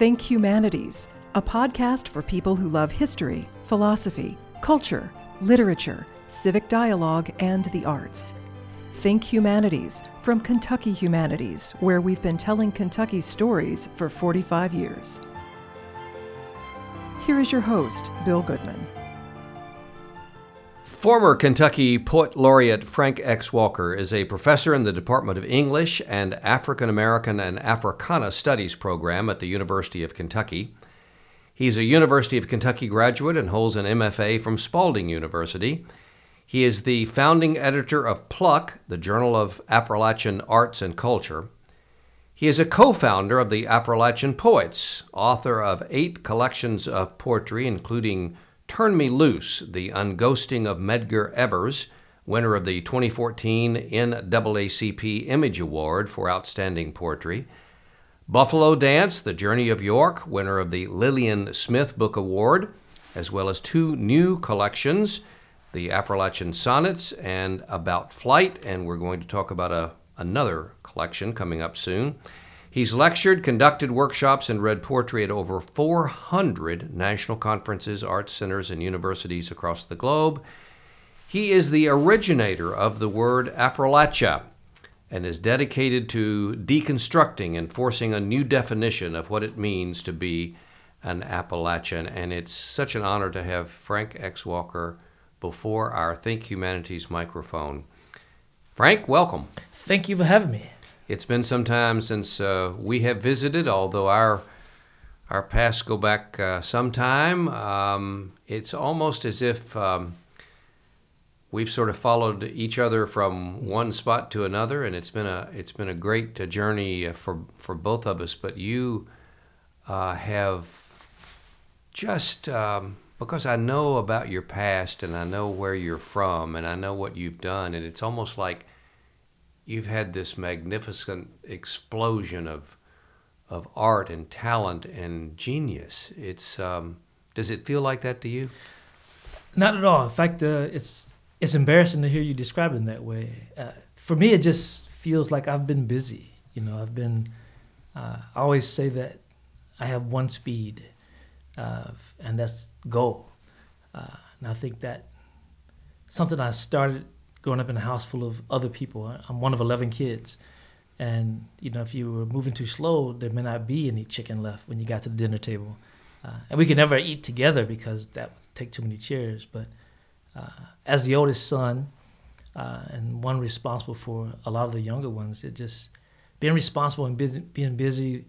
Think Humanities, a podcast for people who love history, philosophy, culture, literature, civic dialogue, and the arts. Think Humanities from Kentucky Humanities, where we've been telling Kentucky stories for 45 years. Here is your host, Bill Goodman. Former Kentucky Poet Laureate Frank X. Walker is a professor in the Department of English and African American and Africana Studies program at the University of Kentucky. He's a University of Kentucky graduate and holds an MFA from Spalding University. He is the founding editor of Pluck, the Journal of Affrilachian Arts and Culture. He is a co-founder of the Affrilachian Poets, author of eight collections of poetry, including Turn Me Loose, The Unghosting of Medgar Evers, winner of the 2014 NAACP Image Award for Outstanding Poetry. Buffalo Dance, The Journey of York, winner of the Lillian Smith Book Award, as well as two new collections, the Affrilachian Sonnets and About Flight, and we're going to talk about a, another collection coming up soon. He's lectured, conducted workshops, and read poetry at over 400 national conferences, arts centers, and universities across the globe. He is the originator of the word Affrilachia and is dedicated to deconstructing and forcing a new definition of what it means to be an Appalachian. And it's such an honor to have Frank X. Walker before our Think Humanities microphone. Frank, welcome. Thank you for having me. It's been some time since uh, we have visited, although our our paths go back uh, some time. Um, it's almost as if um, we've sort of followed each other from one spot to another, and it's been a it's been a great uh, journey uh, for for both of us. But you uh, have just um, because I know about your past and I know where you're from and I know what you've done, and it's almost like you've had this magnificent explosion of of art and talent and genius. It's um, does it feel like that to you? Not at all. In fact, uh, it's it's embarrassing to hear you describe it that way. Uh, for me, it just feels like I've been busy. You know, I've been. Uh, I always say that I have one speed, and that's go. Uh, and I think that something I started growing up in a house full of other people. I'm one of 11 kids. And, you know, if you were moving too slow, there may not be any chicken left when you got to the dinner table. Uh, and we could never eat together because that would take too many chairs. But uh, as the oldest son uh, and one responsible for a lot of the younger ones, it just being responsible and busy, being busy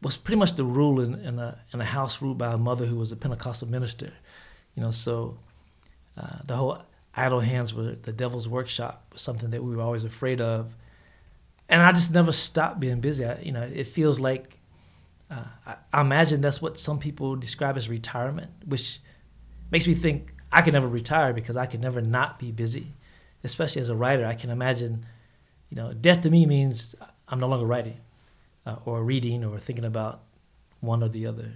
was pretty much the rule in, in, a, in a house ruled by a mother who was a Pentecostal minister. You know, so uh, the whole idle hands were the devil's workshop, was something that we were always afraid of. And I just never stopped being busy. I, you know, it feels like uh, I, I, imagine that's what some people describe as retirement, which makes me think I can never retire because I can never not be busy. Especially as a writer, I can imagine, you know, death to me means I'm no longer writing uh, or reading or thinking about one or the other.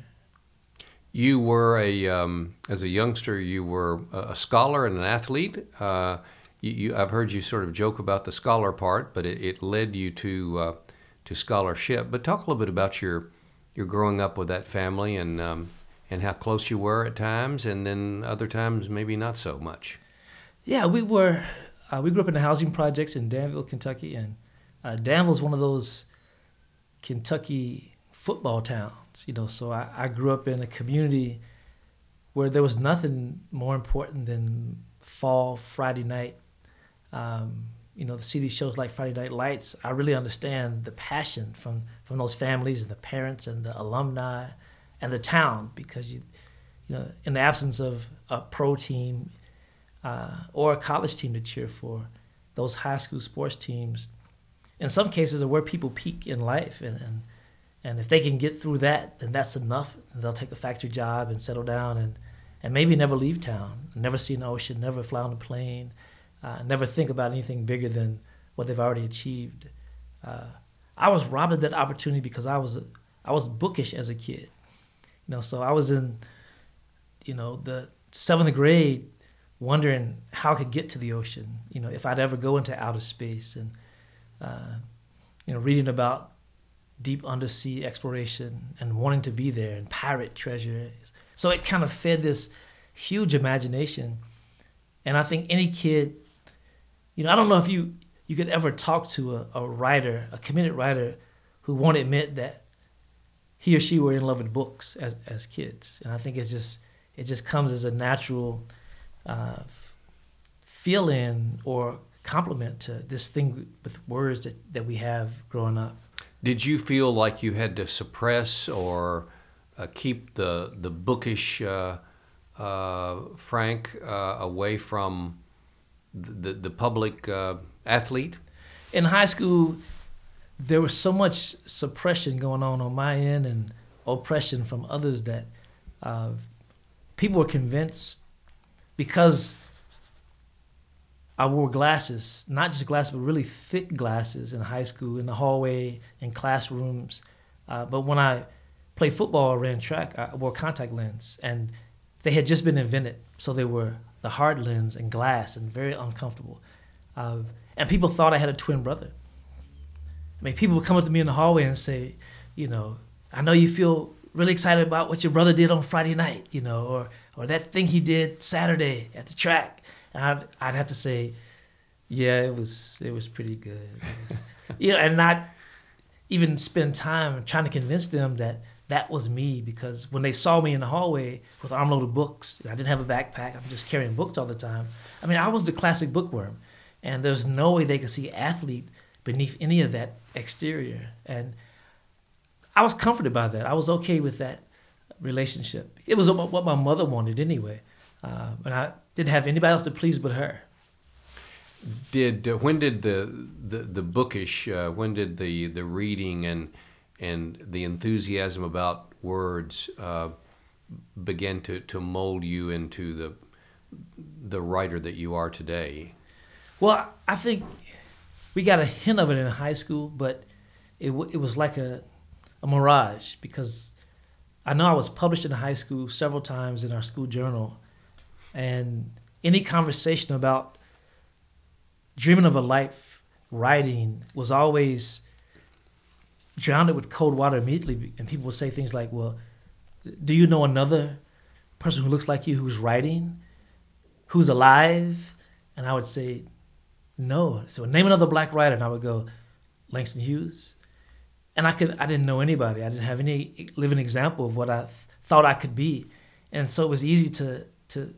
You were a um, as a youngster. You were a scholar and an athlete. Uh, you, you, I've heard you sort of joke about the scholar part, but it, it led you to uh, to scholarship. But talk a little bit about your your growing up with that family and um, and how close you were at times, and then other times maybe not so much. Yeah, we were. Uh, we grew up in the housing projects in Danville, Kentucky, and uh, Danville is one of those Kentucky football towns, you know. So I, I grew up in a community where there was nothing more important than fall Friday night. Um, you know, to see these shows like Friday Night Lights, I really understand the passion from from those families and the parents and the alumni and the town because you, you know, in the absence of a pro team uh, or a college team to cheer for, those high school sports teams, in some cases, are where people peak in life and, and and if they can get through that, then that's enough. They'll take a factory job and settle down and, and maybe never leave town, never see an ocean, never fly on a plane, uh, never think about anything bigger than what they've already achieved. Uh, I was robbed of that opportunity because I was I was bookish as a kid, you know. So I was in, you know, the seventh grade, wondering how I could get to the ocean. You know, if I'd ever go into outer space, and uh, you know, reading about deep undersea exploration and wanting to be there and pirate treasure. So it kind of fed this huge imagination. And I think any kid, you know, I don't know if you you could ever talk to a, a writer, a committed writer, who won't admit that he or she were in love with books as as kids. And I think it's just it just comes as a natural uh, in or complement to this thing with words that, that we have growing up. Did you feel like you had to suppress or uh, keep the the bookish uh, uh, Frank uh, away from the the public uh, athlete? In high school, there was so much suppression going on on my end and oppression from others that uh, people were convinced because I wore glasses, not just glasses, but really thick glasses in high school, in the hallway, in classrooms. Uh, but when I played football or ran track, I wore contact lens, and they had just been invented, so they were the hard lens and glass and very uncomfortable. Uh, and people thought I had a twin brother. I mean, people would come up to me in the hallway and say, you know, I know you feel really excited about what your brother did on Friday night, you know, or or that thing he did Saturday at the track. I'd, I'd have to say, yeah, it was it was pretty good. Was, you know, and not even spend time trying to convince them that that was me because when they saw me in the hallway with armload of books, I didn't have a backpack. I'm just carrying books all the time. I mean, I was the classic bookworm, and there's no way they could see athlete beneath any of that exterior. And I was comforted by that. I was okay with that relationship. It was what my mother wanted anyway, uh, and I didn't have anybody else to please but her. Did uh, when did the the, the bookish uh, when did the the reading and and the enthusiasm about words uh, begin to, to mold you into the the writer that you are today? Well, I think we got a hint of it in high school, but it it was like a a mirage because I know I was published in high school several times in our school journal, and any conversation about dreaming of a life writing was always drowned it with cold water immediately. And people would say things like, "Well, do you know another person who looks like you who's writing, who's alive?" And I would say, no. So name another black writer, and I would go, Langston Hughes. And I could I didn't know anybody. I didn't have any living example of what I th- thought I could be, and so it was easy to to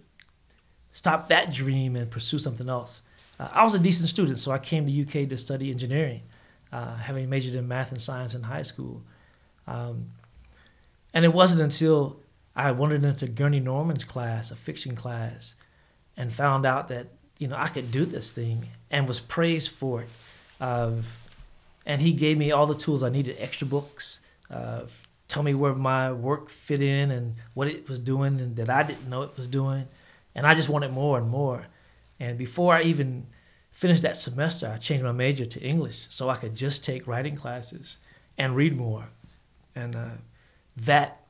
stop that dream and pursue something else. Uh, I was a decent student, so I came to UK to study engineering, uh, having majored in math and science in high school. Um, and it wasn't until I wandered into Gurney Norman's class, a fiction class, and found out that you know I could do this thing and was praised for it. Uh, and he gave me all the tools I needed, extra books, uh, tell me where my work fit in and what it was doing and that I didn't know it was doing. And I just wanted more and more. And before I even finished that semester, I changed my major to English so I could just take writing classes and read more. And uh, that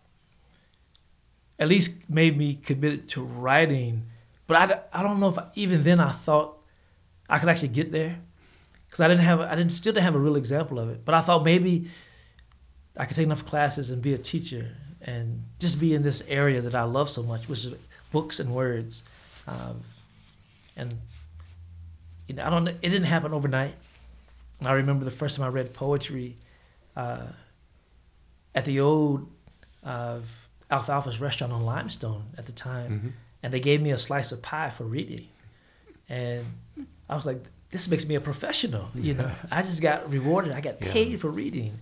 at least made me committed to writing. But I, I don't know if I, even then I thought I could actually get there because I didn't have I didn't still didn't have a real example of it. But I thought maybe I could take enough classes and be a teacher and just be in this area that I love so much, which is books and words. Um, and you know, I don't. It didn't happen overnight. I remember the first time I read poetry uh, at the old uh, Alfalfa's restaurant on Limestone at the time, mm-hmm. and they gave me a slice of pie for reading, and I was like, this makes me a professional. You know, I just got rewarded. I got paid yeah. for reading,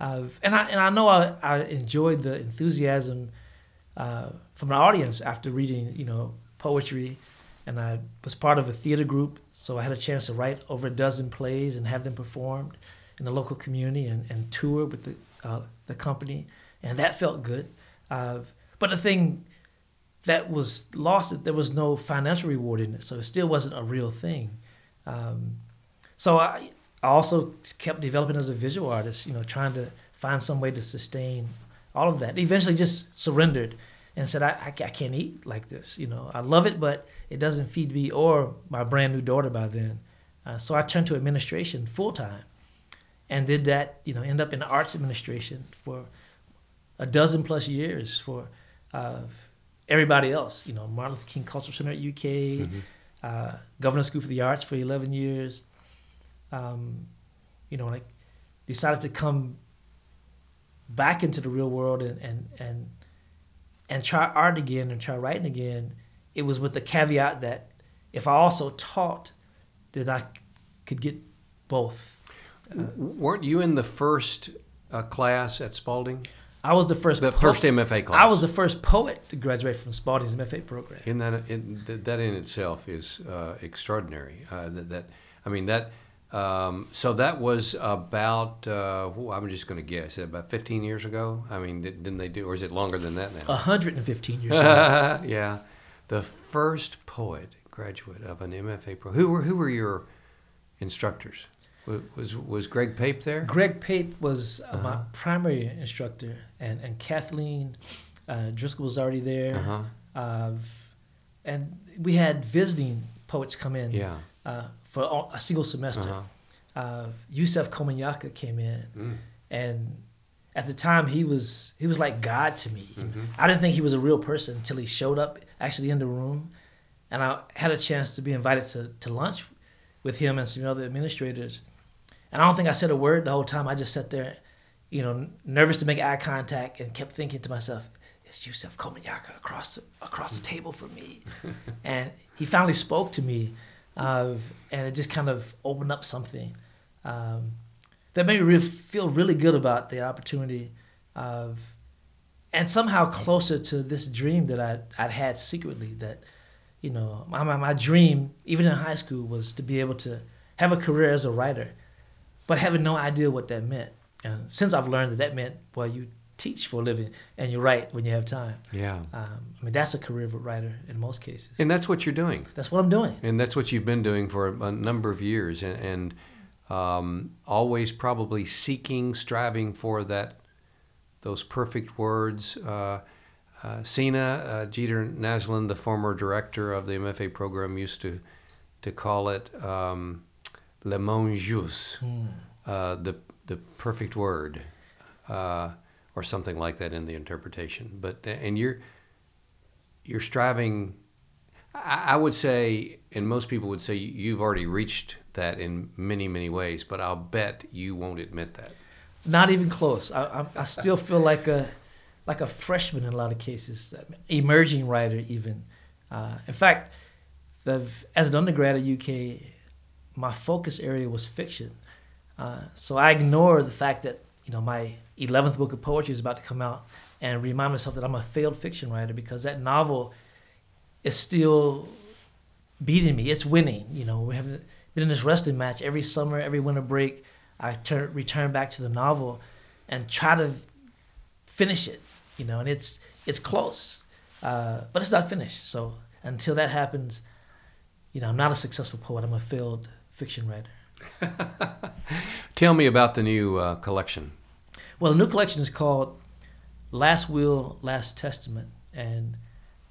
uh, and I and I know I, I enjoyed the enthusiasm uh, from the audience after reading, you know, poetry, and I was part of a theater group, so I had a chance to write over a dozen plays and have them performed in the local community and, and tour with the uh, the company, and that felt good. Uh, but the thing that was lost. There was no financial reward in it, so it still wasn't a real thing. Um, so I, I also kept developing as a visual artist, you know, trying to find some way to sustain all of that. Eventually, just surrendered and said, I, I, I can't eat like this. You know, I love it, but it doesn't feed me or my brand new daughter by then. Uh, so I turned to administration full time. and did that. You know, end up in the arts administration for a dozen plus years for uh, everybody else. You know, Martin Luther King Cultural Center at UK, mm-hmm. uh, Governor School for the Arts for 11 years. Um, you know, like decided to come back into the real world and and and and try art again and try writing again, it was with the caveat that if I also taught, that I could get both. Uh, weren't you in the first uh, class at Spalding? I was the first. The po- first MFA class. I was the first poet to graduate from Spalding's MFA program. In that, in, that in itself is uh, extraordinary. Uh, that, that, I mean that um, so that was about, uh, I'm just going to guess, about 15 years ago? I mean, did, not they do, or is it longer than that now? 115 years ago. yeah. The first poet graduate of an MFA program. Who were, who were your instructors? Was, was Greg Pape there? Greg Pape was uh, uh-huh. my primary instructor, and, and Kathleen uh, Driskell was already there. Uh-huh. Uh, and we had visiting poets come in. Yeah. Uh, for a single semester. Uh-huh. Uh, Yusef Komunyakaa came in, mm. and at the time he was he was like God to me. Mm-hmm. I didn't think he was a real person until he showed up actually in the room, and I had a chance to be invited to to lunch with him and some other administrators. And I don't think I said a word the whole time. I just sat there, you know, nervous to make eye contact, and kept thinking to myself, "Is Yusef Komunyakaa across the, across the table from me?" and he finally spoke to me uh, and it just kind of opened up something um, that made me feel really good about the opportunity of, and somehow closer to this dream that I'd, I'd had secretly. That, you know, my, my, my dream, even in high school, was to be able to have a career as a writer, but having no idea what that meant. And since I've learned that that meant, well, you teach for a living and you write when you have time. Yeah. Um, I mean, that's a career of a writer in most cases. And that's what you're doing. That's what I'm doing. And that's what you've been doing for a, a number of years and, and um, always probably seeking, striving for that, those perfect words. Uh, uh, Sena uh, Jeter Naslund, the former director of the MFA program, used to to call it um, le mot juste, mm. the the perfect word. Uh, or something like that in the interpretation. But and you're you're striving. I, would say, and most people would say, you've already reached that in many many ways. But I'll bet you won't admit that. Not even close. I, I, I still feel like a like a freshman in a lot of cases, emerging writer even. Uh, in fact, the, as an undergrad at UK, my focus area was fiction. Uh, so I ignore the fact that you know my 11th book of poetry is about to come out and remind myself that I'm a failed fiction writer because that novel is still beating me. It's winning. You know, we have been in this wrestling match every summer, every winter break. I turn, return back to the novel and try to finish it. You know, and it's it's close, uh, but it's not finished. So until that happens, you know, I'm not a successful poet. I'm a failed fiction writer. Tell me about the new uh, collection. Well, the new collection is called Last Will, Last Testament. And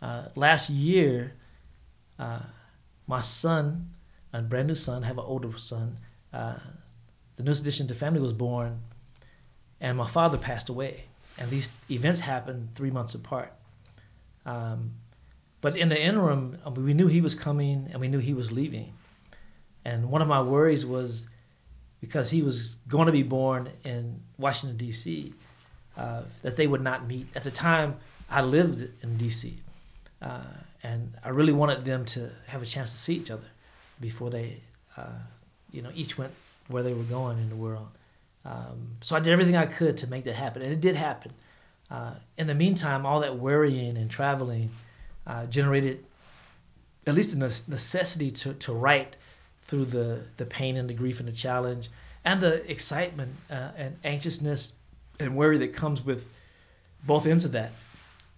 uh, last year, uh, my son, a brand new son, I have an older son, uh, the newest addition to family was born, and my father passed away. And these events happened three months apart. Um, but in the interim, we knew he was coming and we knew he was leaving. And one of my worries was because he was going to be born in Washington, D.C., uh, that they would not meet. At the time, I lived in D.C., uh, and I really wanted them to have a chance to see each other before they, uh, you know, each went where they were going in the world. Um, so I did everything I could to make that happen, and it did happen. Uh, in the meantime, all that worrying and traveling uh, generated at least a necessity to, to write through the, the pain and the grief and the challenge and the excitement uh, and anxiousness and worry that comes with both ends of that,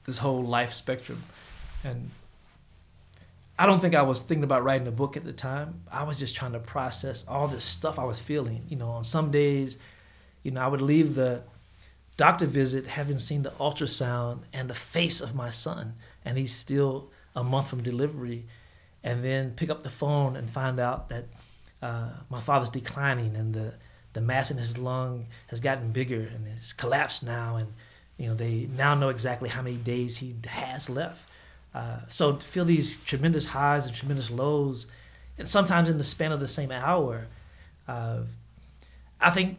this whole life spectrum. And I don't think I was thinking about writing a book at the time. I was just trying to process all this stuff I was feeling. You know, on some days, you know, I would leave the doctor visit having seen the ultrasound and the face of my son, and he's still a month from delivery and then pick up the phone and find out that uh, my father's declining and the the mass in his lung has gotten bigger and it's collapsed now, and you know they now know exactly how many days he has left. Uh, so to feel these tremendous highs and tremendous lows, and sometimes in the span of the same hour, uh, I think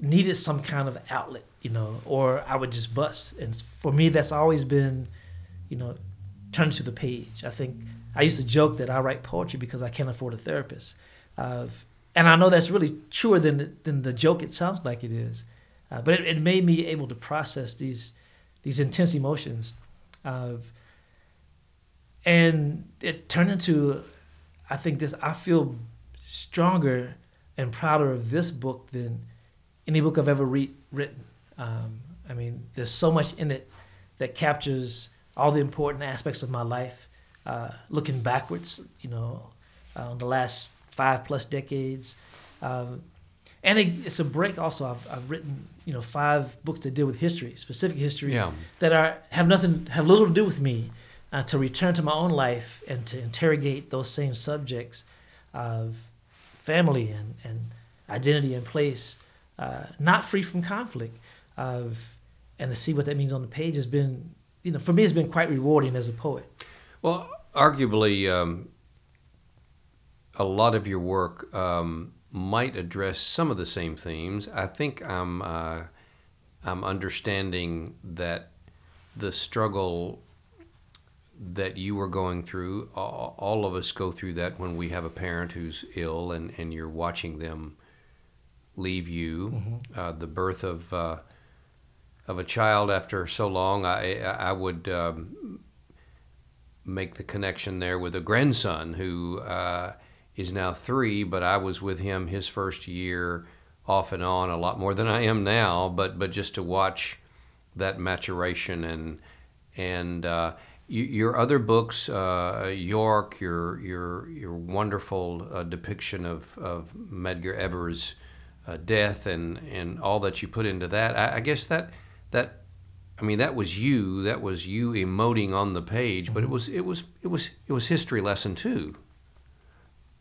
needed some kind of outlet, you know, or I would just bust. And for me, that's always been, you know, turn to the page. I think I used to joke that I write poetry because I can't afford a therapist. Uh, and I know that's really truer than, than the joke it sounds like it is. Uh, but it, it, made me able to process these, these intense emotions. and it turned into, I think this, I feel stronger and prouder of this book than any book I've ever read, written. Um, I mean, there's so much in it that captures all the important aspects of my life. Uh, looking backwards, you know, uh, the last five plus decades, um, and it, it's a break. Also, I've, I've written you know five books that deal with history, specific history yeah. that are have nothing, have little to do with me. Uh, to return to my own life and to interrogate those same subjects of family and, and identity and place uh, not free from conflict. Of, and to see what that means on the page has been, you know, for me, it's been quite rewarding as a poet. Well, arguably, um, a lot of your work um, might address some of the same themes. I think I'm, uh, I'm understanding that the struggle that you were going through, all of us go through that when we have a parent who's ill and, and you're watching them leave you. Mm-hmm. Uh, the birth of uh, of a child after so long, I I would um, make the connection there with a grandson who uh, is now three, but I was with him his first year off and on a lot more than I am now. But but just to watch that maturation and and uh, your other books, uh, York, your your your wonderful uh, depiction of of Medgar Evers' uh, death and and all that you put into that. I, I, guess that that I mean that was you. That was you emoting on the page, but it mm-hmm. was it was it was it was history lesson too.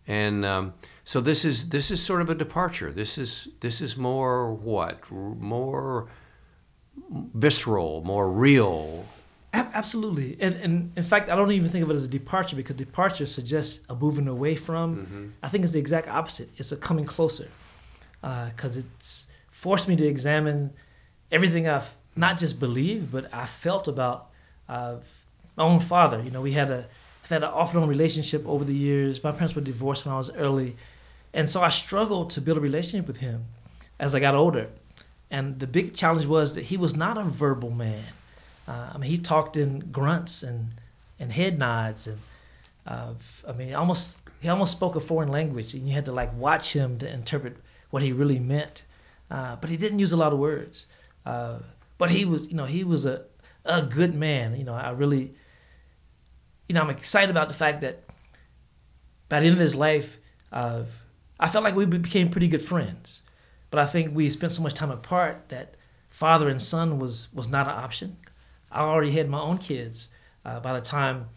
And um, so this is this is sort of a departure. This is this is more what more visceral, more real. Absolutely, and and in fact, I don't even think of it as a departure because departure suggests a moving away from. Mm-hmm. I think it's the exact opposite. It's a coming closer because uh, it's forced me to examine everything I've not just believed, but I felt about uh, my own father. You know, we had a I've had an off and on relationship over the years. My parents were divorced when I was early, and so I struggled to build a relationship with him as I got older. And the big challenge was that he was not a verbal man. Uh, I mean, he talked in grunts and and head nods, and uh, I mean, almost he almost spoke a foreign language, and you had to like watch him to interpret what he really meant. Uh, but he didn't use a lot of words. But he was, you know, he was a, a good man. You know, I really, you know, I'm excited about the fact that by the end of his life, uh, I felt like we became pretty good friends. But I think we spent so much time apart that father and son was was not an option. I already had my own kids uh, by the time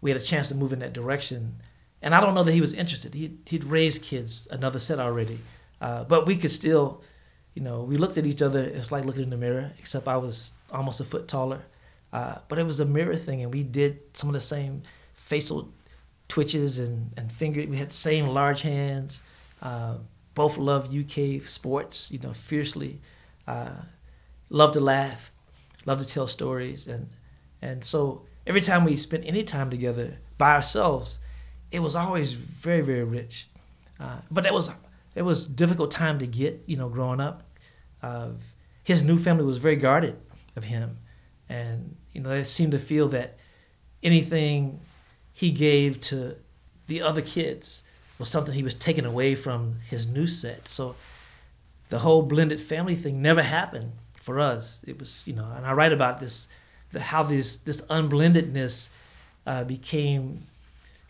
we had a chance to move in that direction. And I don't know that he was interested. He'd, he'd raised kids, another set already. Uh, but we could still, you know, we looked at each other. It's like looking in the mirror, except I was almost a foot taller. Uh, but it was a mirror thing, and we did some of the same facial twitches and, and finger. We had the same large hands. Uh, both love UK sports, you know, fiercely. Uh, loved to laugh, love to tell stories, and and so every time we spent any time together by ourselves, it was always very very rich. Uh, but that was it was difficult time to get, you know, growing up. Uh, his new family was very guarded of him, and you know they seemed to feel that anything he gave to the other kids was something he was taking away from his new set. So the whole blended family thing never happened for us. It was, you know, and I write about this, the, how this this unblendedness uh, became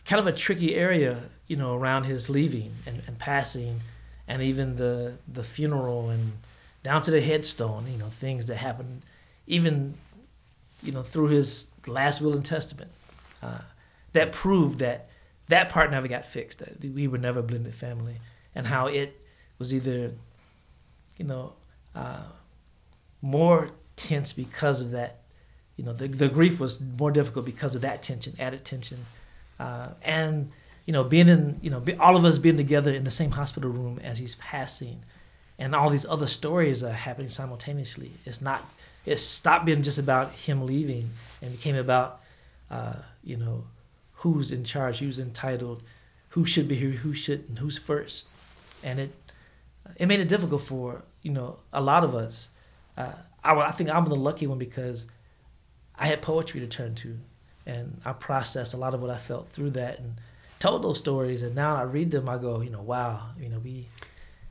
kind of a tricky area you know, around his leaving and, and passing, and even the the funeral and down to the headstone, you know, things that happened, even, you know, through his last will and testament, uh, that proved that that part never got fixed. That we were never a blended family, and how it was either, you know, uh, more tense because of that. You know, the, the grief was more difficult because of that tension, added tension. Uh, and, you know, being in, you know, be, all of us being together in the same hospital room as he's passing and all these other stories are happening simultaneously. It's not, it stopped being just about him leaving and became about, uh, you know, who's in charge, who's entitled, who should be here, who shouldn't, who's first. And it, it made it difficult for, you know, a lot of us. Uh, I, I think I'm the lucky one because I had poetry to turn to, and I processed a lot of what I felt through that and told those stories. And now I read them, I go, you know, wow, you know, we.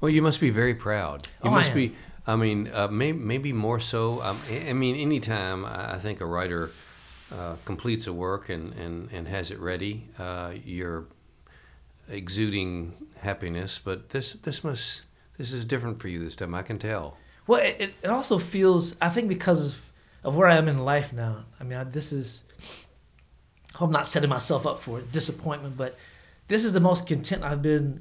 Well, you must be very proud. You Oh, I must am. be. I mean, uh, may, maybe more so. Um, I I mean, anytime I I think a writer uh, completes a work and, and, and has it ready, uh, you're exuding happiness. But this this must this is different for you this time. I can tell. Well, it, it- also feels, I think, because of, of where I am in life now. I mean, I, this is, I hope I'm not setting myself up for disappointment, but this is the most content I've been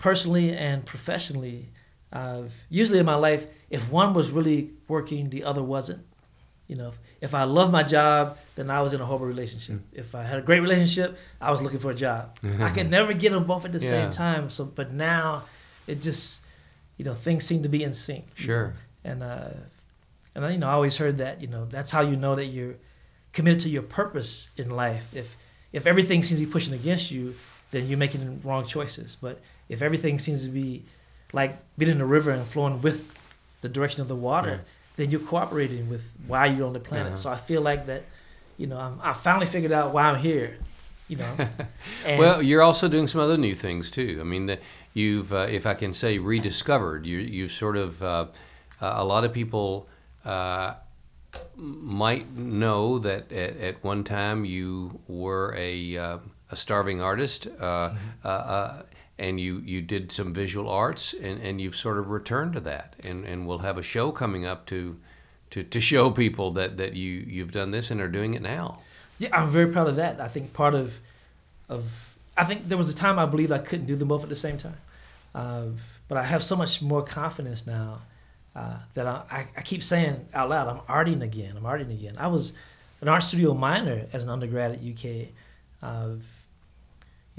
personally and professionally. I've, usually in my life, if one was really working, the other wasn't. You know, if, if I love my job, then I was in a horrible relationship. If I had a great relationship, I was looking for a job. I could never get them both at the Yeah. same time. So, but now, it just, you know, things seem to be in sync. Sure. And uh, and I, you know, I always heard that. You know, that's how you know that you're committed to your purpose in life. If if everything seems to be pushing against you, then you're making the wrong choices. But if everything seems to be like being in the river and flowing with the direction of the water, Yeah. then you're cooperating with why you're on the planet. Uh-huh. So I feel like that, you know, I'm, I finally figured out why I'm here. You know, and well, you're also doing some other new things too. I mean, the, you've, uh, if I can say, rediscovered. You, you sort of, uh, uh, a lot of people uh, might know that at, at one time you were a, uh, a starving artist, uh, uh, uh, and you, you did some visual arts, and, and you've sort of returned to that. And, and we'll have a show coming up to, to, to show people that, that you, you've done this and are doing it now. Yeah, I'm very proud of that. I think part of, of I think there was a time I believed I couldn't do them both at the same time, uh, but I have so much more confidence now uh, that I, I, I keep saying out loud, I'm arting again. I'm arting again. I was an art studio minor as an undergrad at UK, of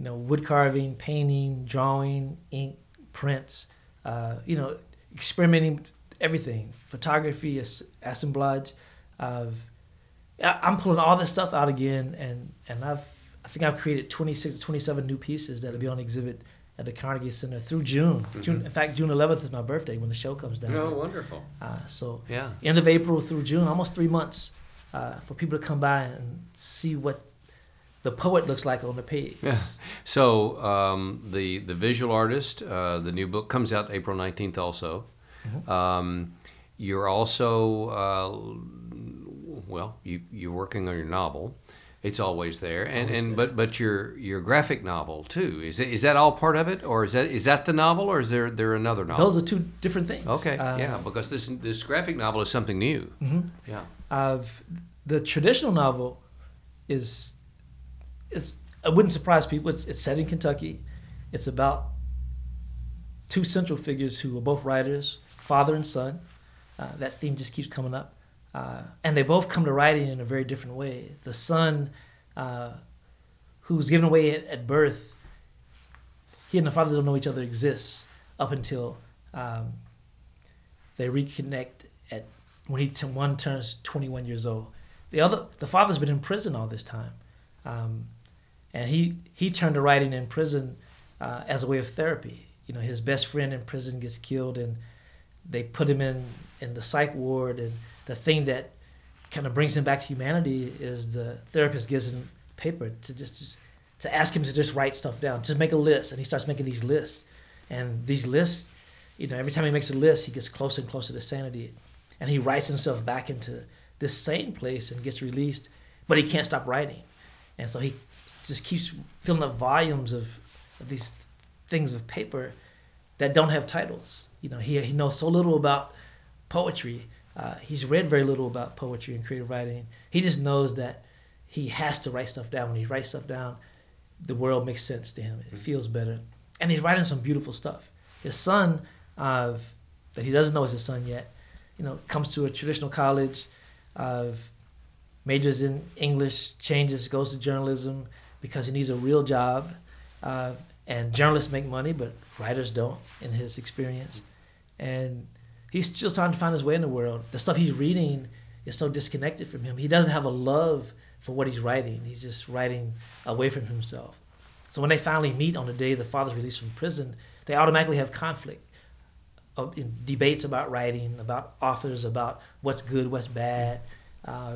you know wood carving, painting, drawing, ink, prints, uh, you know experimenting everything, photography, assemblage, of I- I'm pulling all this stuff out again, and and I've I think I've created 26 27 new pieces that'll be on exhibit at the Carnegie Center through June. June, in fact, June 11th is my birthday when the show comes down. Oh, wonderful. Uh, so Yeah. end of April through June, almost three months, uh, for people to come by and see what the poet looks like on the page. Yeah. So um, the the visual artist, uh, the new book comes out April nineteenth. Also, um, you're also uh, well, you you're working on your novel. It's always there, and, and but but your your graphic novel too. Is it, is that all part of it, or is that is that the novel, or is there there another novel? Those are two different things. okay, Uh, yeah, because this this graphic novel is something new. mhm. Yeah. of the traditional novel is is it wouldn't surprise people. It's it's set in Kentucky. It's about two central figures who are both writers, father and son. Uh, that theme just keeps coming up, uh, and they both come to writing in a very different way. The son, uh, who's given away at, at birth, he and the father don't know each other exists up until um, they reconnect at when he t- one turns 21 years old. The other, the father's been in prison all this time, um, and he he turned to writing in prison uh, as a way of therapy. You know, his best friend in prison gets killed, and they put him in in the psych ward. And the thing that kind of brings him back to humanity is the therapist gives him paper to just, just to ask him to just write stuff down, to make a list, and he starts making these lists, and these lists, you know, every time he makes a list, he gets closer and closer to sanity and he writes himself back into this same place and gets released, but he can't stop writing, and so he just keeps filling up volumes of, of these things of paper that don't have titles. You know, he he knows so little about poetry. Uh, he's read very little about poetry and creative writing. He just knows that he has to write stuff down. When he writes stuff down, the world makes sense to him. It feels better, and he's writing some beautiful stuff. His son, uh, that he doesn't know is his son yet, you know, comes to a traditional college, uh, majors in English, changes, goes to journalism because he needs a real job. Uh, and journalists make money, but writers don't, in his experience. And he's still trying to find his way in the world. The stuff he's reading is so disconnected from him. He doesn't have a love for what he's writing. He's just writing away from himself. So when they finally meet on the day the father's released from prison, they automatically have conflict, of, debates about writing, about authors, about what's good, what's bad. Uh,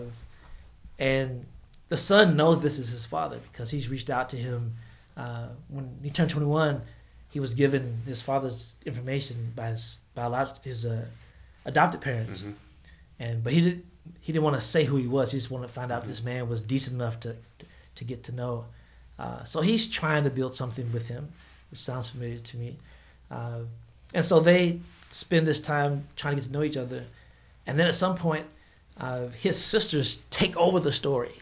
and the son knows this is his father because he's reached out to him. Uh, when he turned 21, he was given his father's information by his biological, his uh, adopted parents. Mm-hmm. And but he didn't he didn't want to say who he was. He just wanted to find out mm-hmm. this man was decent enough to to, to get to know. Uh, so he's trying to build something with him, which sounds familiar to me. Uh, and so they spend this time trying to get to know each other. And then at some point, uh, his sisters take over the story.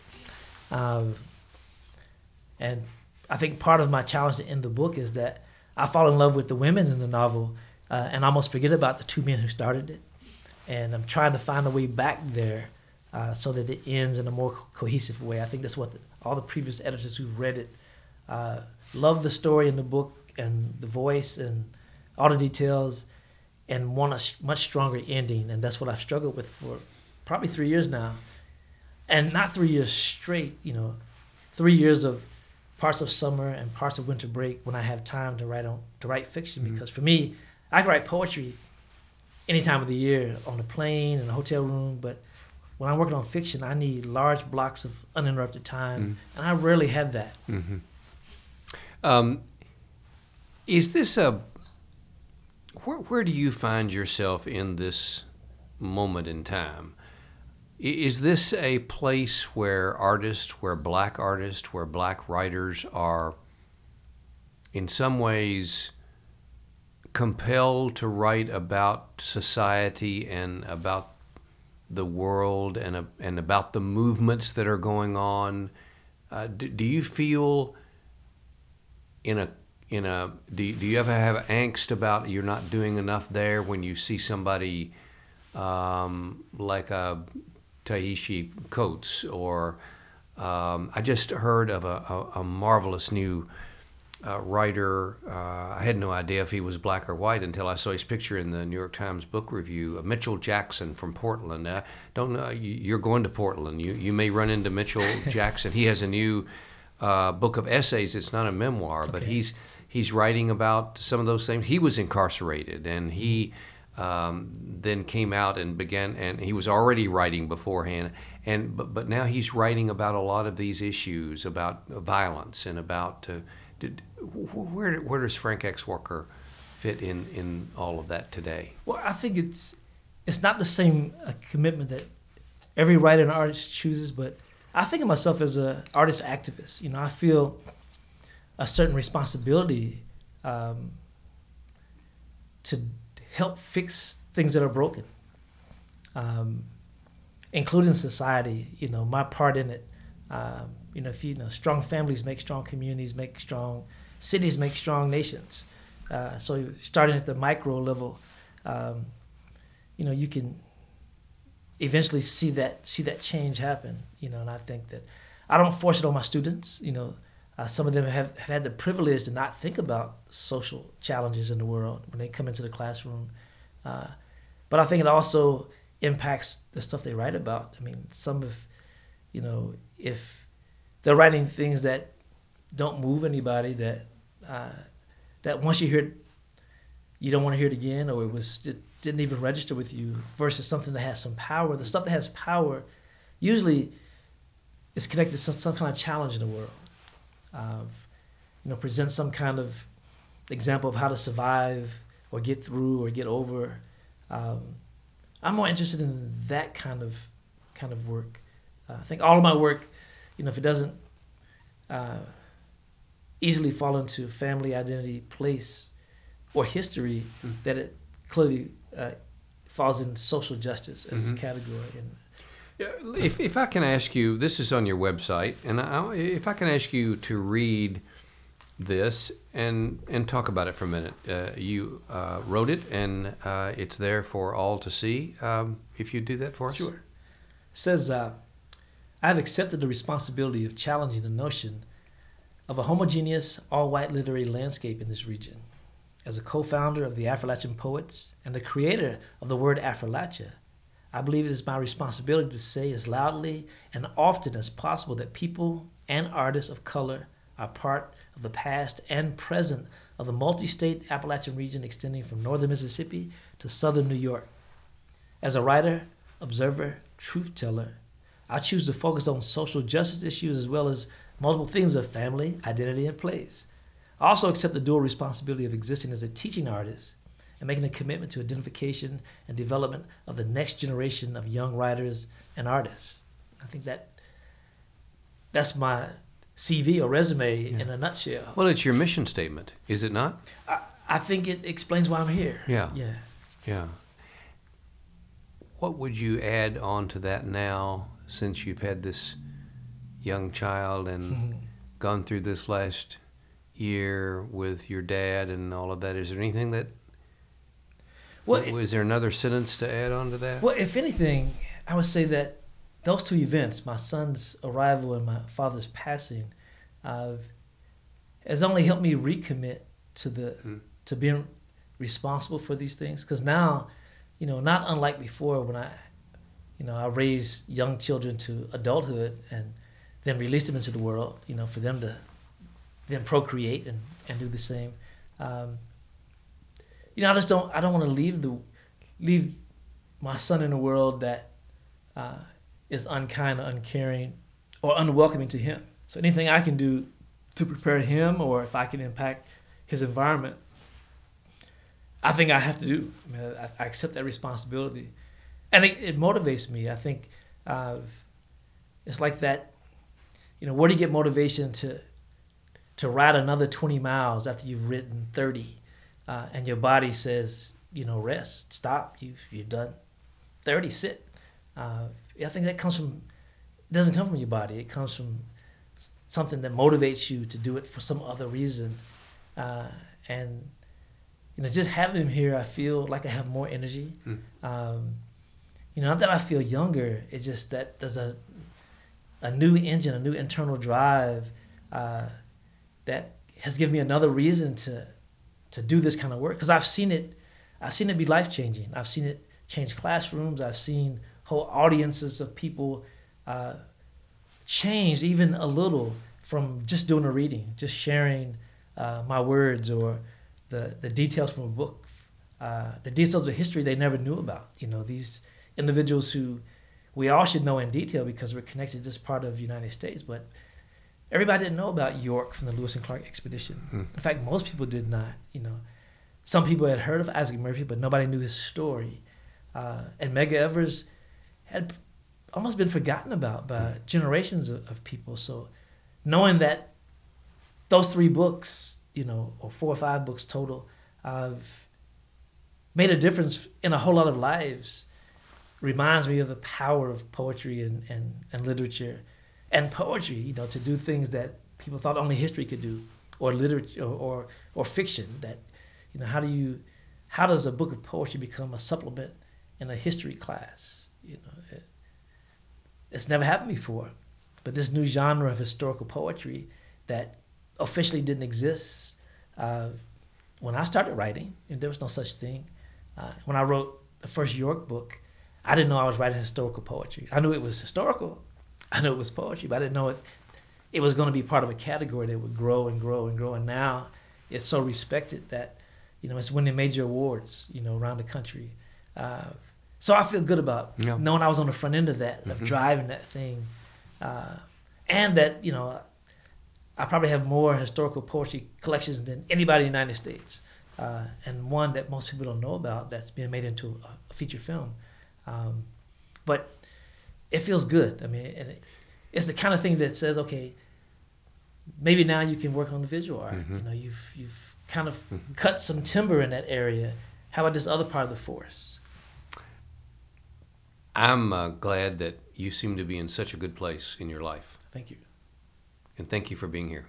Um, and I think part of my challenge in the book is that I fall in love with the women in the novel uh, and almost forget about the two men who started it. And I'm trying to find a way back there uh, so that it ends in a more cohesive way. I think that's what the, all the previous editors who've read it uh, love the story in the book and the voice and all the details and want a much stronger ending. And that's what I've struggled with for probably three years now. And not three years straight, you know, three years of parts of summer and parts of winter break when I have time to write on to write fiction. Mm-hmm. Because for me, I can write poetry any time of the year on a plane in a hotel room, but when I'm working on fiction, I need large blocks of uninterrupted time, mm-hmm. and I rarely have that. Mm-hmm. Um, is this a where, where do you find yourself in this moment in time? Is this a place where artists, where black artists, where black writers are in some ways compelled to write about society and about the world and, and about the movements that are going on? Uh, do, do you feel in a in a do, do you ever have angst about you're not doing enough there when you see somebody um, like a Ta-Nehisi Coates or um, I just heard of a, a, a marvelous new uh, writer. Uh, I had no idea if he was black or white until I saw his picture in the New York Times book review. Uh, Mitchell Jackson from Portland. Uh, don't know. You, are going to Portland. You you may run into Mitchell Jackson. He has a new uh, book of essays. It's not a memoir, okay. but he's he's writing about some of those things. He was incarcerated, and he um, then came out and began, and he was already writing beforehand. And but, but now he's writing about a lot of these issues about violence and about uh, did, where where does Frank X. Walker fit in in all of that today? Well, I think it's it's not the same uh, commitment that every writer and artist chooses, but I think of myself as an artist activist. You know, I feel a certain responsibility um, to help fix things that are broken, um, including society. You know, my part in it. Um, you know, if you, know, strong families make strong communities, make strong cities, make strong nations. Uh, so starting at the micro level, um, you know, you can eventually see that see that change happen. You know, and I think that I don't force it on my students. You know, uh, some of them have, have had the privilege to not think about social challenges in the world when they come into the classroom. Uh, but I think it also impacts the stuff they write about. I mean, some of, you know, if they're writing things that don't move anybody, that uh, that once you hear it, you don't want to hear it again, or it was it didn't even register with you, versus something that has some power. The stuff that has power usually is connected to some, some kind of challenge in the world uh, you know, present some kind of example of how to survive or get through or get over. Um, I'm more interested in that kind of kind of work. Uh, I think all of my work, you know, if it doesn't uh, easily fall into family identity, place, or history, mm-hmm. that it clearly uh, falls in social justice as mm-hmm. a category. And if, if I can ask you, this is on your website, and I, if I can ask you to read this and and talk about it for a minute. Uh, you uh, wrote it, and uh, it's there for all to see. Um, if you do that for us, Sure. It says, uh, I have accepted the responsibility of challenging the notion of a homogeneous, all white literary landscape in this region. As a co founder of the Affrilachian Poets and the creator of the word Affrilachia, I believe it is my responsibility to say as loudly and often as possible that people and artists of color are part of the past and present of the multi state Appalachian region extending from northern Mississippi to southern New York. As a writer, observer, truth teller, I choose to focus on social justice issues as well as multiple themes of family, identity, and place. I also accept the dual responsibility of existing as a teaching artist and making a commitment to identification and development of the next generation of young writers and artists. I think that that's my CV or resume yeah. in a nutshell. Well, it's your mission statement, is it not? I, I think it explains why I'm here. Yeah. Yeah. Yeah. What would you add on to that now since you've had this young child and gone through this last year with your dad and all of that? Is there anything that well, is there another sentence to add on to that? Well, if anything, I would say that those two events, my son's arrival and my father's passing, uh, has only helped me recommit to the mm. to being responsible for these things. Because now, you know, not unlike before when I, you know, I raised young children to adulthood and then released them into the world, you know, for them to then procreate and, and do the same. Um, you know, I just don't I don't want to leave the leave my son in a world that uh, is unkind or uncaring or unwelcoming to him. So anything I can do to prepare him or if I can impact his environment, I think I have to do. I, mean, I, I accept that responsibility. And it, it motivates me. I think uh, it's like that, you know, where do you get motivation to to ride another 20 miles after you've ridden 30 uh, and your body says, you know, rest, stop, you've, you've done 30, sit. Uh, I think that comes from, it doesn't come from your body. It comes from something that motivates you to do it for some other reason. Uh, and, you know, just having him here, I feel like I have more energy. Mm. Um, you know, not that I feel younger. It's just that there's a, a new engine, a new internal drive uh, that has given me another reason to, to do this kind of work. Because I've seen it, I've seen it be life changing. I've seen it change classrooms. I've seen whole audiences of people uh, changed even a little from just doing a reading, just sharing uh, my words or the, the details from a book, uh, the details of history they never knew about. You know, these individuals who we all should know in detail because we're connected to this part of the United States, but everybody didn't know about York from the Lewis and Clark expedition. Hmm. In fact, most people did not. You know, some people had heard of Isaac Murphy, but nobody knew his story. Uh, and Medgar Evers had almost been forgotten about by mm. generations of, of, people. So knowing that those three books, you know, or four or five books total, have made a difference in a whole lot of lives reminds me of the power of poetry and, and, and literature and poetry, you know, to do things that people thought only history could do or literature or, or, or fiction that, you know, how do you, how does a book of poetry become a supplement in a history class? You know, it, it's never happened before. But this new genre of historical poetry that officially didn't exist uh, when I started writing, there was no such thing. Uh, when I wrote the first York book, I didn't know I was writing historical poetry. I knew it was historical. I knew it was poetry, but I didn't know it. It was going to be part of a category that would grow and grow and grow. And now it's so respected that you know it's winning major awards, you know, around the country. Uh, so I feel good about yeah. knowing I was on the front end of that, of mm-hmm. driving that thing, uh, and that you know, I probably have more historical poetry collections than anybody in the United States, uh, and one that most people don't know about that's being made into a, a feature film. Um, but it feels good. I mean, and it, it's the kind of thing that says, okay, maybe now you can work on the visual art. Mm-hmm. You know, you've you've kind of mm-hmm. cut some timber in that area. How about this other part of the forest? I'm uh, glad that you seem to be in such a good place in your life. Thank you. And thank you for being here.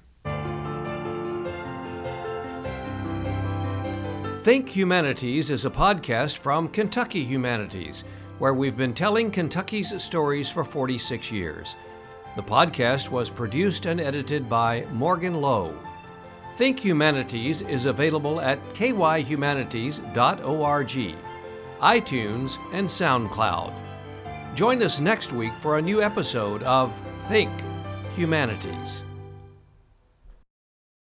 Think Humanities is a podcast from Kentucky Humanities, where we've been telling Kentucky's stories for 46 years. The podcast was produced and edited by Morgan Lowe. Think Humanities is available at kyhumanities.org, iTunes, and SoundCloud. Join us next week for a new episode of Think Humanities.